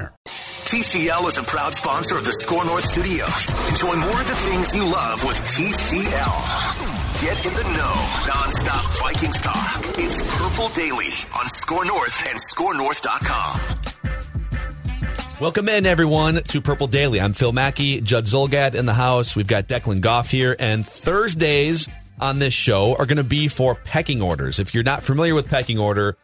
TCL is a proud sponsor of the Score North Studios. Enjoy more of the things you love with TCL. Get in the know, nonstop Vikings talk. It's Purple Daily on Score North and ScoreNorth.com. Welcome in, everyone, to Purple Daily. I'm Phil Mackey, Judd Zulgad in the house. We've got Declan Goff here, and Thursdays on this show are going to be for pecking orders. If you're not familiar with pecking order,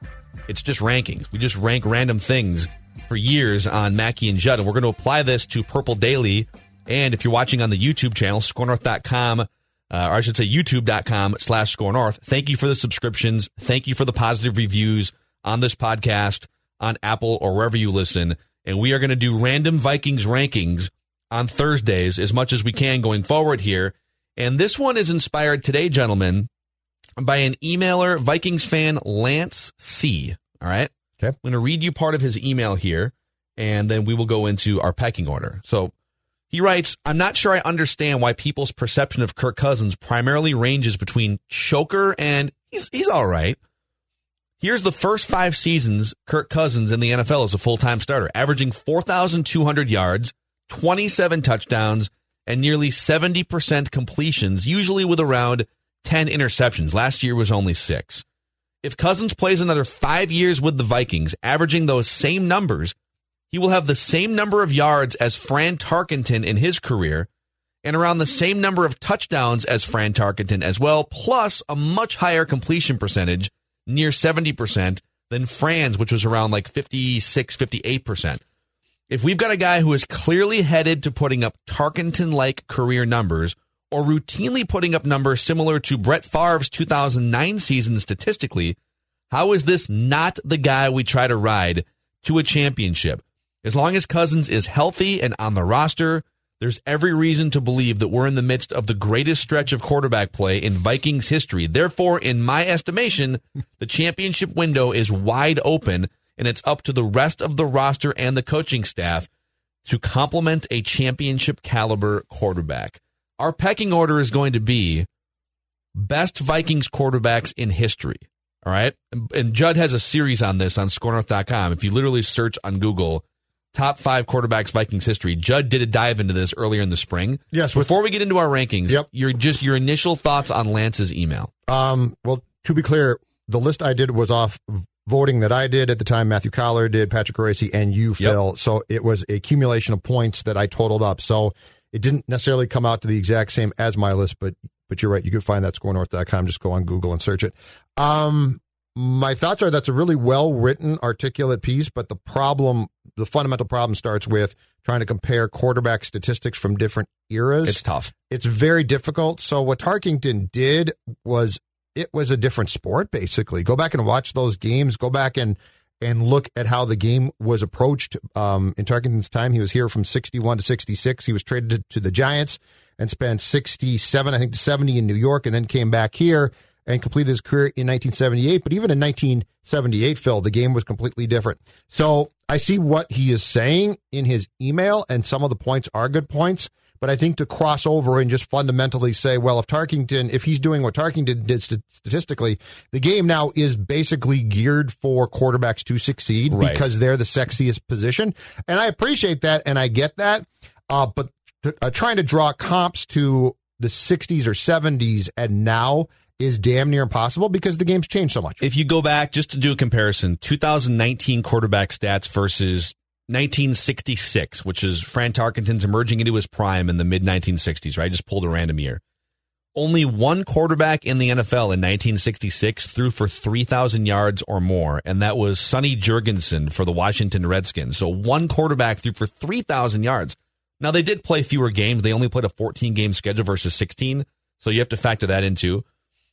it's just rankings. We just rank random things for years on Mackey and Judd, and we're going to apply this to Purple Daily. And if you're watching on the YouTube channel, scorenorth.com, uh, or I should say youtube.com slash scorenorth, thank you for the subscriptions. Thank you for the positive reviews on this podcast, on Apple, or wherever you listen. And we are going to do random Vikings rankings on Thursdays as much as we can going forward here. And this one is inspired today, gentlemen, by an emailer, Vikings fan Lance C. All right. Okay. I'm going to read you part of his email here, and then we will go into our pecking order. So he writes, I'm not sure I understand why people's perception of Kirk Cousins primarily ranges between choker and he's, he's all right. Here's the first five seasons Kirk Cousins in the NFL as a full time starter, averaging 4,200 yards, 27 touchdowns, and nearly 70% completions, usually with around 10 interceptions. Last year was only six. If Cousins plays another five years with the Vikings, averaging those same numbers, he will have the same number of yards as Fran Tarkenton in his career and around the same number of touchdowns as Fran Tarkenton as well, plus a much higher completion percentage, near 70%, than Fran's, which was around like 56, 58%. If we've got a guy who is clearly headed to putting up Tarkenton like career numbers, or routinely putting up numbers similar to Brett Favre's 2009 season statistically, how is this not the guy we try to ride to a championship? As long as Cousins is healthy and on the roster, there's every reason to believe that we're in the midst of the greatest stretch of quarterback play in Vikings history. Therefore, in my estimation, the championship window is wide open and it's up to the rest of the roster and the coaching staff to complement a championship caliber quarterback. Our pecking order is going to be best Vikings quarterbacks in history. All right. And, Judd has a series on this on scorenorth.com. If you literally search on Google top five quarterbacks Vikings history, Judd did a dive into this earlier in the spring. Yes. with- Before we get into our rankings, Yep. your just your initial thoughts on Lance's email. Um, well, to be clear, the list I did was off voting that I did at the time. Matthew Coller did, Patrick Horace, and you, Phil. So it was a accumulation of points that I totaled up. So it didn't necessarily come out to the exact same as my list, but but you're right. You could find that scorenorth.com. Just go on Google and search it. Um, my thoughts are that's a really well written, articulate piece, but the problem, the fundamental problem starts with trying to compare quarterback statistics from different eras It's tough. it's very difficult. So what Tarkington did was it was a different sport basically. Go back and watch those games. Go back and and look at how the game was approached. Um, in Tarkington's time, he was here from 61 to 66. He was traded to, to the Giants and spent 67, I think, to 70 in New York, and then came back here and completed his career in 1978. But even in 1978, Phil, the game was completely different. So I see what he is saying in his email, and some of the points are good points. But I think to cross over and just fundamentally say, well, if Tarkington, if he's doing what Tarkington did statistically, the game now is basically geared for quarterbacks to succeed Right. because they're the sexiest position. And I appreciate that and I get that. Uh, but t- uh, trying to draw comps to the 60s or 70s and now is damn near impossible because the game's changed so much. If you go back just to do a comparison, 2019 quarterback stats versus 1966, which is Fran Tarkenton's emerging into his prime in the mid 1960s, right? I just pulled a random year. Only one quarterback in the NFL in 1966 threw for 3,000 yards or more, and that was Sonny Jurgensen for the Washington Redskins. So one quarterback threw for 3,000 yards. Now, they did play fewer games. They only played a 14 game schedule versus 16. So you have to factor that into.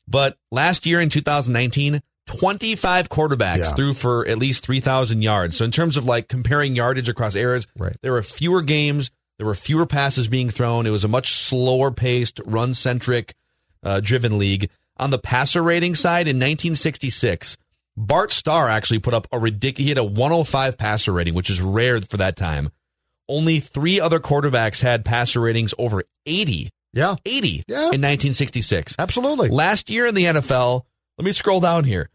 But last year in 2019, 25 quarterbacks Yeah. threw for at least 3,000 yards. So in terms of like comparing yardage across eras, Right. there were fewer games. There were fewer passes being thrown. It was a much slower paced, run centric, uh, driven league. On the passer rating side, in 1966, Bart Starr actually put up a ridiculous. He had a 105 passer rating, which is rare for that time. Only three other quarterbacks had passer ratings over 80. Yeah, 80 Yeah. in 1966. absolutely. Last year in the NFL, let me scroll down here.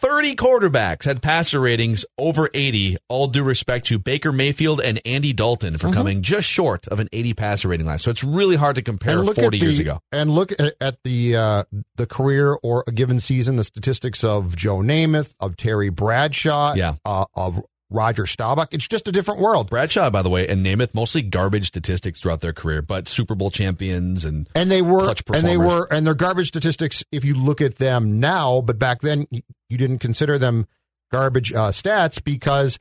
30 quarterbacks had passer ratings over 80, all due respect to Baker Mayfield and Andy Dalton Mm-hmm. for coming just short of an 80 passer rating last. So it's really hard to compare 40 the, years ago. And look at, at the uh, the career or a given season, the statistics of Joe Namath, of Terry Bradshaw, Yeah. uh, of Roger Staubach. It's just a different world. Bradshaw, by the way, and Namath, mostly garbage statistics throughout their career, but Super Bowl champions and And they were, and they were, and they're garbage statistics if you look at them now. But back then, you didn't consider them garbage uh, stats because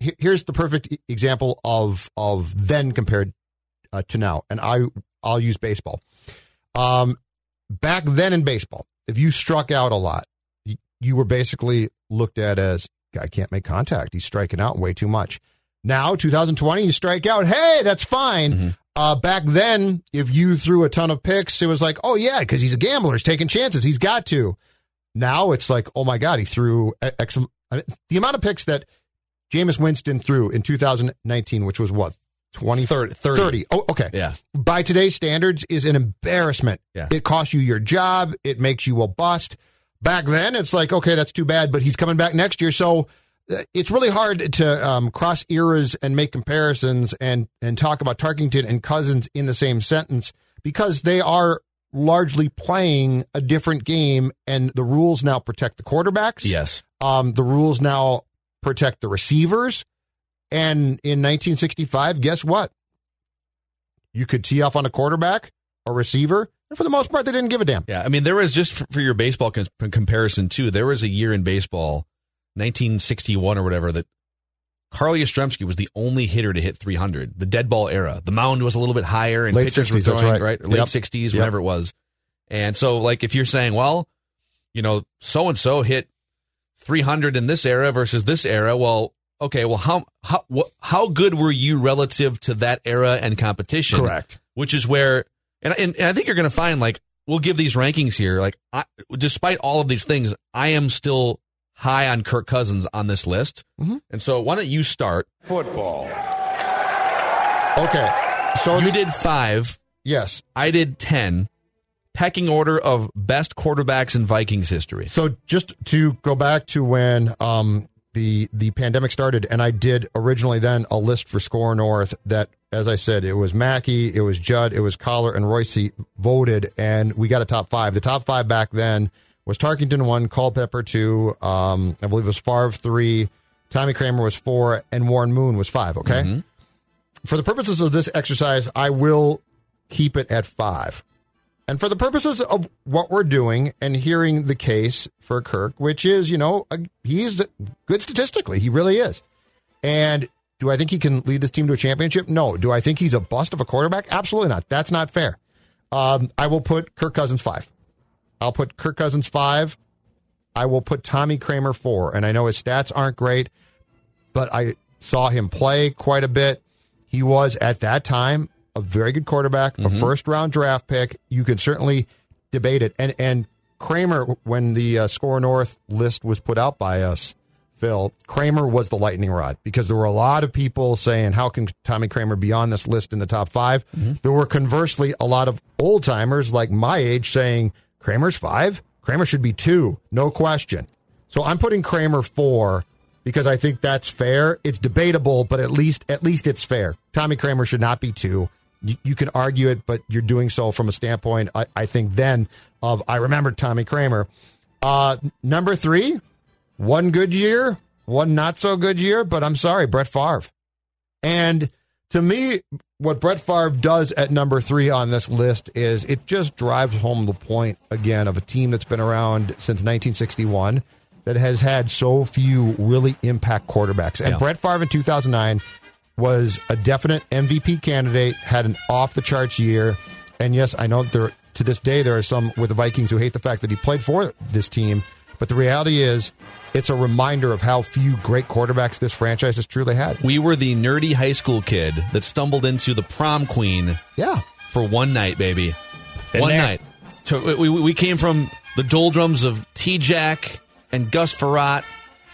here's the perfect example of of then compared uh, to now. And I I'll use baseball. Um, back then in baseball, if you struck out a lot, you, you were basically looked at as guy can't make contact. He's striking out way too much. Now, 2020, you strike out. Hey, that's fine. Uh, back then, if you threw a ton of picks, it was like, oh yeah, because he's a gambler, he's taking chances, he's got to. Now it's like, oh my god, he threw X. The amount of picks that Jameis Winston threw in 2019, which was what 20, 30. 30. 30. Oh, okay. Yeah. By today's standards, is an embarrassment. Yeah. It costs you your job. It makes you a bust. Back then, it's like, okay, that's too bad, but he's coming back next year. So uh, it's really hard to um, cross eras and make comparisons and and talk about Tarkington and Cousins in the same sentence because they are largely playing a different game, and the rules now protect the quarterbacks. Yes. Um, the rules now protect the receivers. And in 1965, guess what? You could tee off on a quarterback, a receiver, and for the most part, they didn't give a damn. Yeah, I mean, there was just for, for your baseball cons- comparison too. There was a year in baseball, 1961 or whatever, that Carl Yastrzemski was the only hitter to hit 300. The dead ball era. The mound was a little bit higher, and Late pitchers were 60s, that's throwing right. right, late Yep. 60s, Yep. whatever it was. And so, like, if you're saying, well, you know, so and so hit 300 in this era versus this era, well, okay, well, how how what, how good were you relative to that era and competition? Correct. which is where and, and, and I think you're going to find like we'll give these rankings here like I, despite all of these things I am still high on Kirk Cousins on this list Mm-hmm. and so why don't you start football? Okay. So you the- did 5 yes. I did 10 pecking order of best quarterbacks in Vikings history So just to go back to when um, the the pandemic started, and I did originally then a list for Score North that, as I said, it was Mackey, it was Judd, it was Coller, and Reusse voted, and we got a top five. The top five back then was Tarkington one, Culpepper two, um, I believe it was Favre three, Tommy Kramer was four, and Warren Moon was five. Okay. For the purposes of this exercise, I will keep it at five. And for the purposes of what we're doing and hearing the case for Kirk, which is, you know, he's good statistically. He really is. And do I think he can lead this team to a championship? No. Do I think he's a bust of a quarterback? Absolutely not. That's not fair. Um, I will put Kirk Cousins five. I'll put Kirk Cousins five. I will put Tommy Kramer four. And I know his stats aren't great, but I saw him play quite a bit. He was at that time a very good quarterback, a first round draft pick. You could certainly debate it. And and Kramer, when the uh, Score North list was put out by us, Phil Kramer was the lightning rod because there were a lot of people saying, "How can Tommy Kramer be on this list in the top 5 There were conversely a lot of old timers like my age saying, "Kramer's five. Kramer should be two, no question." So I'm putting Kramer four because I think that's fair. It's debatable, but at least at least it's fair. Tommy Kramer should not be two. You, you can argue it, but you're doing so from a standpoint, I, I think, then of I remember Tommy Kramer. Uh, number three, one good year, one not so good year, but I'm sorry, Brett Favre. And to me, what Brett Favre does at number three on this list is it just drives home the point again of a team that's been around since 1961 that has had so few really impact quarterbacks. And Yeah. Brett Favre in 2009 was a definite MVP candidate, had an off the charts year. And yes, I know there to this day there are some with the Vikings who hate the fact that he played for this team. But the reality is, it's a reminder of how few great quarterbacks this franchise has truly had. We were the nerdy high school kid that stumbled into the prom queen Yeah. for one night, baby. Been one there. night. So we, we, we came from the doldrums of T Jack and Gus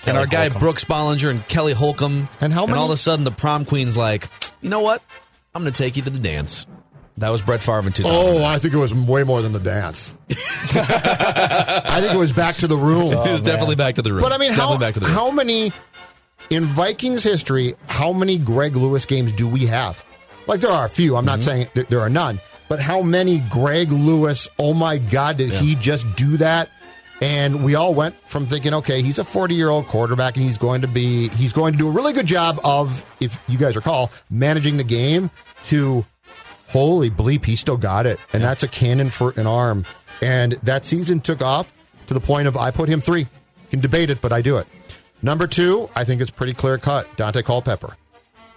Frerotte and Kelly our guy Brooks Bollinger and Kelly Holcomb. And how many- all of a sudden the prom queen's like, you know what? I'm going to take you to the dance. That was Brett Favre in 2000. Oh, I think it was way more than the dance. I think it was back to the room. he was oh, definitely back to the room. But I mean, how, back to the room. how many in Vikings history? How many Greg Lewis games do we have? Like there are a few. I'm not mm-hmm. saying th- there are none, but how many Greg Lewis? Oh my God, did he just do that? And we all went from thinking, okay, he's a 40 year old quarterback, and he's going to be he's going to do a really good job of, if you guys recall, managing the game. To holy bleep, he still got it, and that's a cannon for an arm. And that season took off to the point of I put him three. You can debate it, but I do it. Number two, I think it's pretty clear cut. Daunte Culpepper,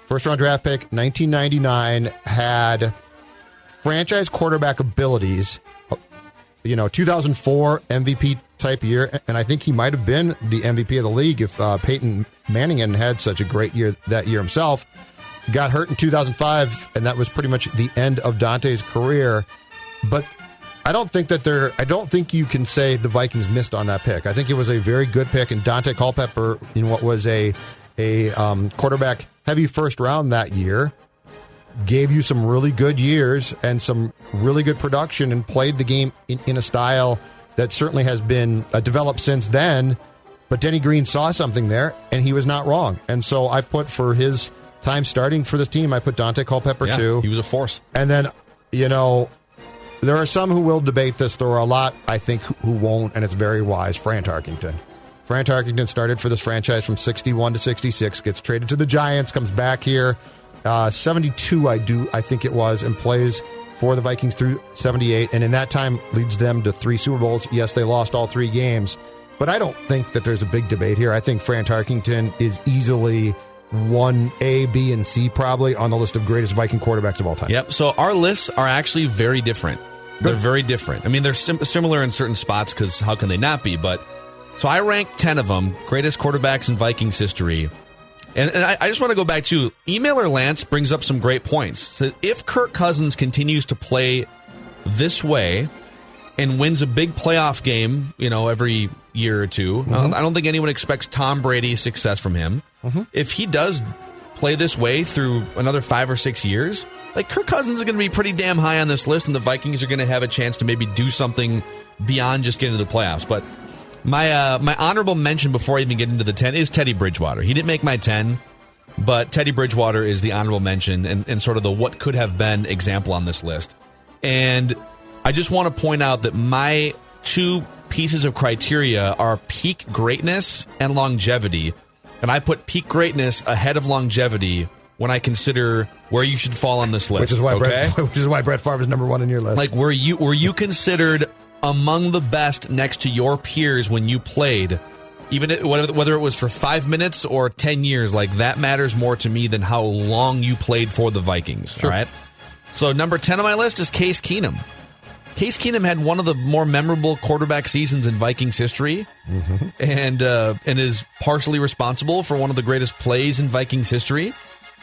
first round draft pick, 1999, had franchise quarterback abilities. You know, 2004 MVP type year, and I think he might have been the MVP of the league if uh, Peyton Manning hadn't had such a great year that year himself. Got hurt in 2005, and that was pretty much the end of Daunte's career. But I don't think that they're. I don't think you can say the Vikings missed on that pick. I think it was a very good pick, and Daunte Culpepper in what was a a um, quarterback heavy first round that year gave you some really good years and some really good production, and played the game in, in a style that certainly has been uh, developed since then. But Denny Green saw something there, and he was not wrong. And so I put for his time starting for this team, I put Daunte Culpepper yeah, too. he was a force. And then, you know, there are some who will debate this. There are a lot, I think, who won't, and it's very wise. Fran Tarkington. Fran Tarkington started for this franchise from 61 to 66, gets traded to the Giants, comes back here. Uh, 72, I do, I think it was, and plays for the Vikings through 78, and in that time leads them to three Super Bowls. Yes, they lost all three games, but I don't think that there's a big debate here. I think Fran Tarkington is easily one A, B, and C probably on the list of greatest Viking quarterbacks of all time. Yep. So our lists are actually very different. They're very different. I mean, they're sim- similar in certain spots because how can they not be? But so I ranked 10 of them, greatest quarterbacks in Vikings history. And, and I, I just want to go back to emailer Lance brings up some great points. So if Kirk Cousins continues to play this way and wins a big playoff game, you know, every year or 2 I, don't, mm-hmm. I don't think anyone expects Tom Brady success from him. Mm-hmm. If he does play this way through another five or six years, like Kirk Cousins is going to be pretty damn high on this list, and the Vikings are going to have a chance to maybe do something beyond just getting to the playoffs. But my uh, my honorable mention before I even get into the ten is Teddy Bridgewater. He didn't make my ten, but Teddy Bridgewater is the honorable mention and, and sort of the what could have been example on this list. And I just want to point out that my two pieces of criteria are peak greatness and longevity. And I put peak greatness ahead of longevity when I consider where you should fall on this list. Which is why okay? Brett, which is why Brett Favre is number one on your list. Like were you were you considered among the best next to your peers when you played? Even whether whether it was for five minutes or ten years, like that matters more to me than how long you played for the Vikings. All right. So number ten on my list is Case Keenum. Case Keenum had one of the more memorable quarterback seasons in Vikings history, and uh, and is partially responsible for one of the greatest plays in Vikings history.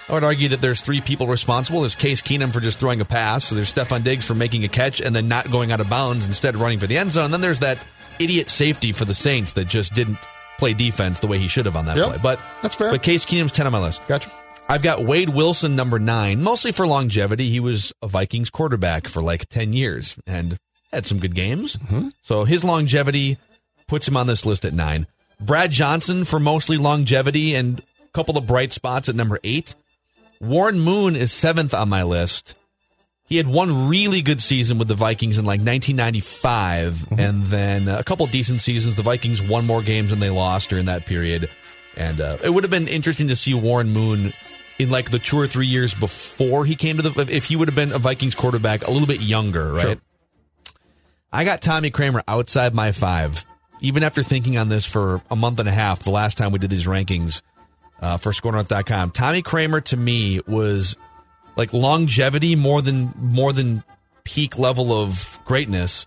I would argue that there's three people responsible. There's Case Keenum for just throwing a pass. So there's Stefon Diggs for making a catch and then not going out of bounds, instead of running for the end zone. And then there's that idiot safety for the Saints that just didn't play defense the way he should have on that Yep. play. But That's fair. But Case Keenum's ten on my list. gotcha. I've got Wade Wilson number nine, mostly for longevity. He was a Vikings quarterback for like 10 years and had some good games. Mm-hmm. So his longevity puts him on this list at nine. Brad Johnson for mostly longevity and a couple of bright spots at number eight. Warren Moon is seventh on my list. He had one really good season with the Vikings in like 1995, and then a couple decent seasons. The Vikings won more games than they lost during that period. And uh, it would have been interesting to see Warren Moon in like the two or three years before he came to the. If he would have been a Vikings quarterback a little bit younger, right? Sure. I got Tommy Kramer outside my five, even after thinking on this for a month and a half. The last time we did these rankings uh, for ScoreNorth.com, Tommy Kramer to me was like longevity more than more than peak level of greatness.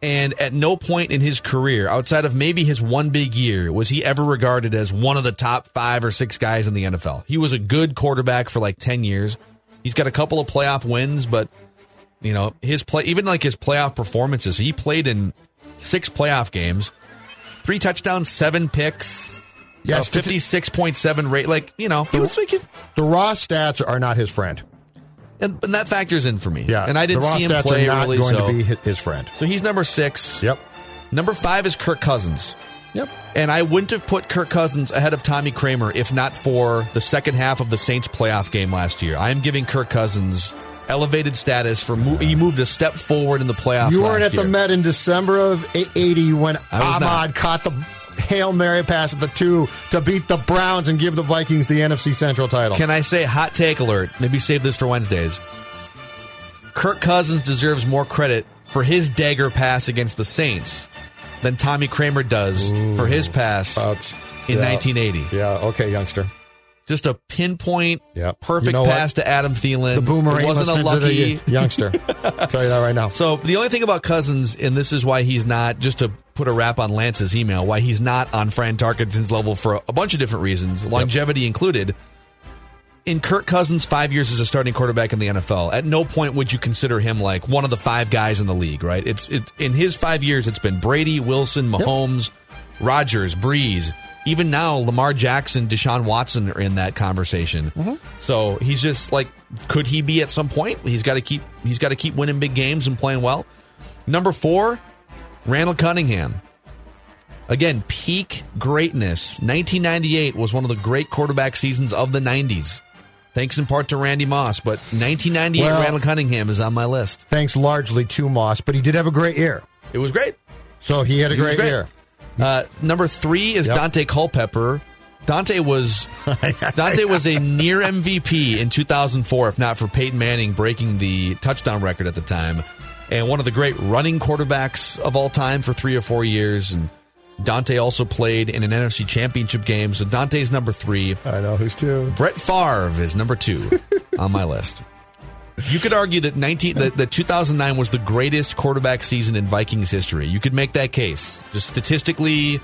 And at no point in his career, outside of maybe his one big year, was he ever regarded as one of the top five or six guys in the NFL. He was a good quarterback for like 10 years. He's got a couple of playoff wins, but, you know, his play, even like his playoff performances, he played in six playoff games, three touchdowns, seven picks, Yes, yes, 56.7 rate. Like, you know, he was like, The raw stats are not his friend. and, and that factors in for me. Yeah, And I didn't the raw see him stats play are not really, going so. to be his friend. so he's number six. Yep. Number five is Kirk Cousins. Yep. And I wouldn't have put Kirk Cousins ahead of Tommy Kramer if not for the second half of the Saints playoff game last year. I am giving Kirk Cousins elevated status for mo- he moved a step forward in the playoffs. You weren't at the year. Met in December of '80 when Ahmad not. caught the hail mary pass at the two to beat the Browns and give the Vikings the NFC Central title. Can I say hot take alert? Maybe save this for Wednesdays. Kirk Cousins deserves more credit for his dagger pass against the Saints than Tommy Kramer does for his pass in yeah. 1980. Yeah. Okay, youngster. Just a pinpoint, Yep. perfect You know what? pass to Adam Thielen. The boomerang It wasn't a listening to the lucky. youngster. I'll tell you that right now. So the only thing about Cousins, and this is why he's not, just to put a wrap on Lance's email, why he's not on Fran Tarkenton's level for a bunch of different reasons, longevity included. In Kirk Cousins' five years as a starting quarterback in the NFL, at no point would you consider him like one of the five guys in the league, right? It's it, in his five years, it's been Brady, Wilson, Mahomes, Rodgers, Brees. Even now, Lamar Jackson, Deshaun Watson are in that conversation. Mm-hmm. So he's just like, could he be at some point? He's got to keep he's got to keep winning big games and playing well. Number four, Randall Cunningham. Again, peak greatness. 1998 was one of the great quarterback seasons of the 90s. Thanks in part to Randy Moss, but 1998 Well- Randall Cunningham is on my list. Thanks largely to Moss, but he did have a great year. It was great. So he had a He great, great. year. Uh, number three is Yep. Daunte Culpepper. Daunte was Daunte was a near MVP in 2004, if not for Peyton Manning breaking the touchdown record at the time, and one of the great running quarterbacks of all time for three or four years. And Daunte also played in an NFC Championship game. So Daunte's number three. I know who's two. Brett Favre is number two on my list. You could argue that 19 that, that 2009 was the greatest quarterback season in Vikings history. You could make that case, just statistically,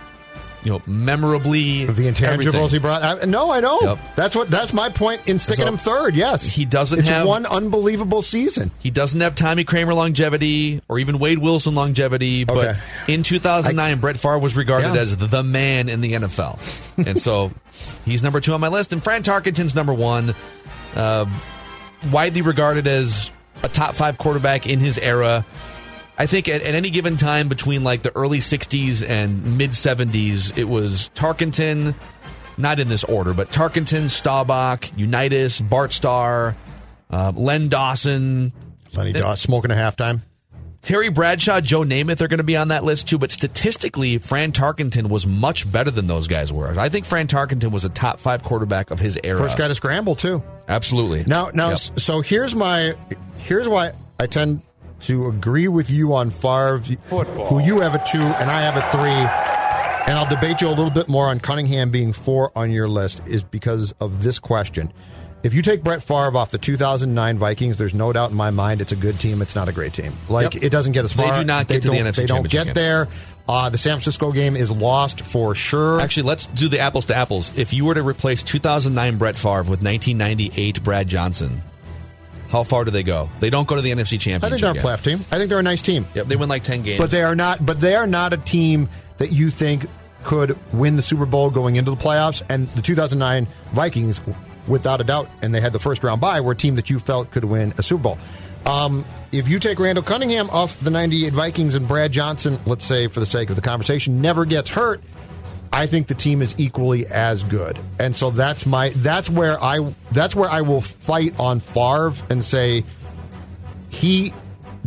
you know, memorably. The intangibles everything. he brought. I, no, I know. Yep. That's what. That's my point in sticking So, him third. Yes, he doesn't It's have- one unbelievable season. He doesn't have Tommy Kramer longevity or even Wade Wilson longevity, but Okay. in 2009, Brett Favre was regarded Yeah. as the man in the NFL, and so he's number two on my list. And Fran Tarkenton's number one, uh, widely regarded as a top five quarterback in his era. I think at, at any given time between like the early 60s and mid 70s, it was Tarkenton, not in this order, but Tarkenton, Staubach, Unitas, Bart Starr, uh, Len Dawson, Lenny Dawson smoking a halftime. Terry Bradshaw, Joe Namath are going to be on that list too, but statistically, Fran Tarkenton was much better than those guys were. I think Fran Tarkenton was a top five quarterback of his era. First guy to scramble too. Absolutely. Now, now, Yep. so here's my here's why I tend to agree with you on Favre, who you have a two and I have a three, and I'll debate you a little bit more on Cunningham being four on your list is because of this question. If you take Brett Favre off the 2009 Vikings, there's no doubt in my mind it's a good team. It's not a great team. Like Yep. it doesn't get as far. They do not get to the NFC They don't get game. there. Uh, the San Francisco game is lost for sure. Actually, let's do the apples to apples. If you were to replace 2009 Brett Favre with 1998 Brad Johnson, how far do they go? They don't go to the NFC Championship. I think they're a yet. playoff team. I think they're a nice team. Yep, they win like 10 games. But they are not. But they are not a team that you think could win the Super Bowl going into the playoffs. And the 2009 Vikings, without a doubt, and they had the first round bye, were a team that you felt could win a Super Bowl. Um, if you take Randall Cunningham off the 98 Vikings and Brad Johnson, let's say for the sake of the conversation, never gets hurt, I think the team is equally as good. And so that's my that's where I that's where I will fight on Favre and say he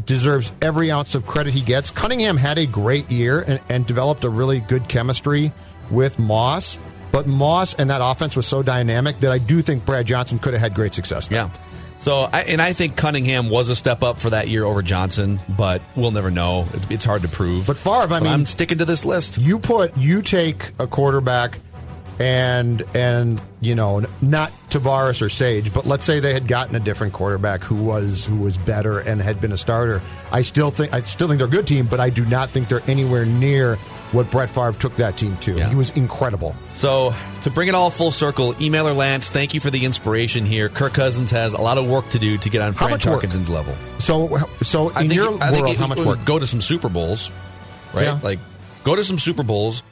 deserves every ounce of credit he gets. Cunningham had a great year and, and developed a really good chemistry with Moss. But Moss and that offense was so dynamic that I do think Brad Johnson could have had great success. There. Yeah. So, I, and I think Cunningham was a step up for that year over Johnson, but we'll never know. It's hard to prove. But Favre, I mean, I'm sticking to this list. You put you take a quarterback and and you know not Tarvaris or Sage, but let's say they had gotten a different quarterback who was who was better and had been a starter. I still think I still think they're a good team, but I do not think they're anywhere near what Brett Favre took that team to. Yeah. He was incredible. So, to bring it all full circle, emailer Lance, thank you for the inspiration here. Kirk Cousins has a lot of work to do to get on How Fran? Tarkenton's level. So so in your I think world, it- how much work? Go to some Super Bowls, right? Yeah. Like, go to some Super Bowls.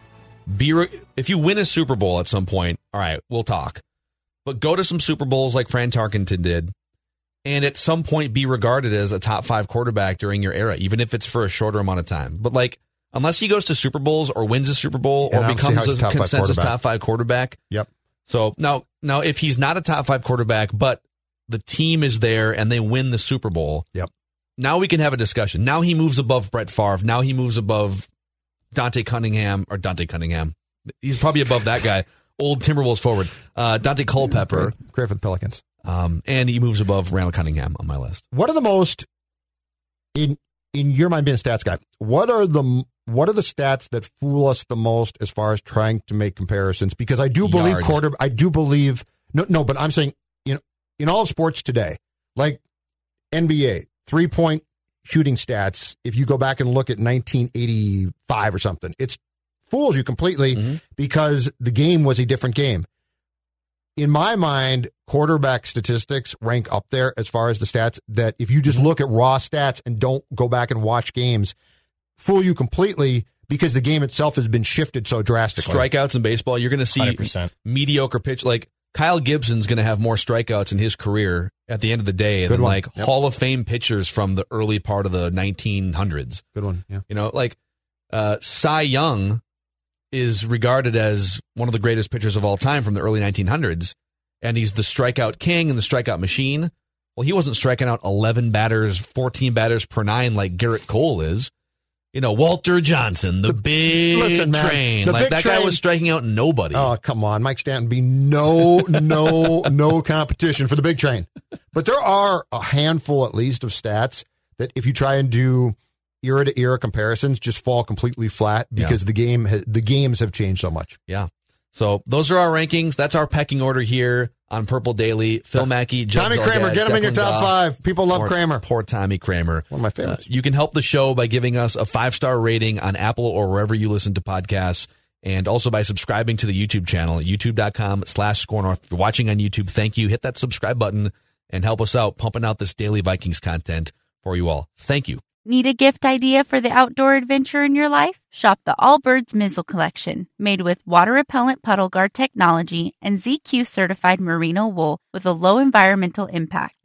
Be re- if you win a Super Bowl at some point, all right, we'll talk. But go to some Super Bowls like Fran Tarkenton did, and at some point be regarded as a top five quarterback during your era, even if it's for a shorter amount of time. But like, unless he goes to Super Bowls or wins a Super Bowl And or I don't see how becomes a top consensus top five quarterback, Yep. so now, now if he's not a top five quarterback, but the team is there and they win the Super Bowl, Yep. now we can have a discussion. Now he moves above Brett Favre. Now he moves above Dante Cunningham or Dante Cunningham. He's probably above that guy. Old Timberwolves forward, uh, Dante Culpepper, the Pelicans. um, and he moves above Randall Cunningham on my list. What are the most in in your mind being a stats guy? What are the what are the stats that fool us the most as far as trying to make comparisons? Because I do believe Yards. quarter. I do believe no no, but I'm saying you know in all sports today, like NBA three point shooting stats. If you go back and look at 1985 or something, it's fools you completely Mhm. because the game was a different game. In my mind, quarterback statistics rank up there as far as the stats that if you just look at raw stats and don't go back and watch games, fool you completely because the game itself has been shifted so drastically. Strikeouts in baseball, you're going to see 100%. mediocre pitch. Like Kyle Gibson's going to have more strikeouts in his career at the end of the day Good than one. like Yep. Hall of Fame pitchers from the early part of the 1900s. Good one. Yeah. You know, like uh, Cy Young is regarded as one of the greatest pitchers of all time from the early 1900s, and he's the strikeout king and the strikeout machine. Well, he wasn't striking out 11 batters, 14 batters per nine like Gerrit Cole is. You know, Walter Johnson, the, big listen, man, train. the like big that guy was striking out nobody. Oh, come on. Mike Stanton be no, no, no competition for the big train. But there are a handful, at least, of stats that if you try and do era to era comparisons, just fall completely flat because the game the games have changed so much. Yeah. So those are our rankings. That's our pecking order here on Purple Daily. Phil Mackey, Judd Tommy Kramer, get him in your top Goff. five. People love Poor- Kramer. Poor Tommy Kramer. One of my favorites. Uh, you can help the show by giving us a five star rating on Apple or wherever you listen to podcasts. And also by subscribing to the YouTube channel youtube.com slash score north. If you're watching on YouTube, thank you. Hit that subscribe button and help us out pumping out this daily Vikings content for you all. Thank you. Need a gift idea for the outdoor adventure in your life? Shop the Allbirds Mizzle Collection, made with water repellent puddle guard technology and ZQ certified merino wool with a low environmental impact.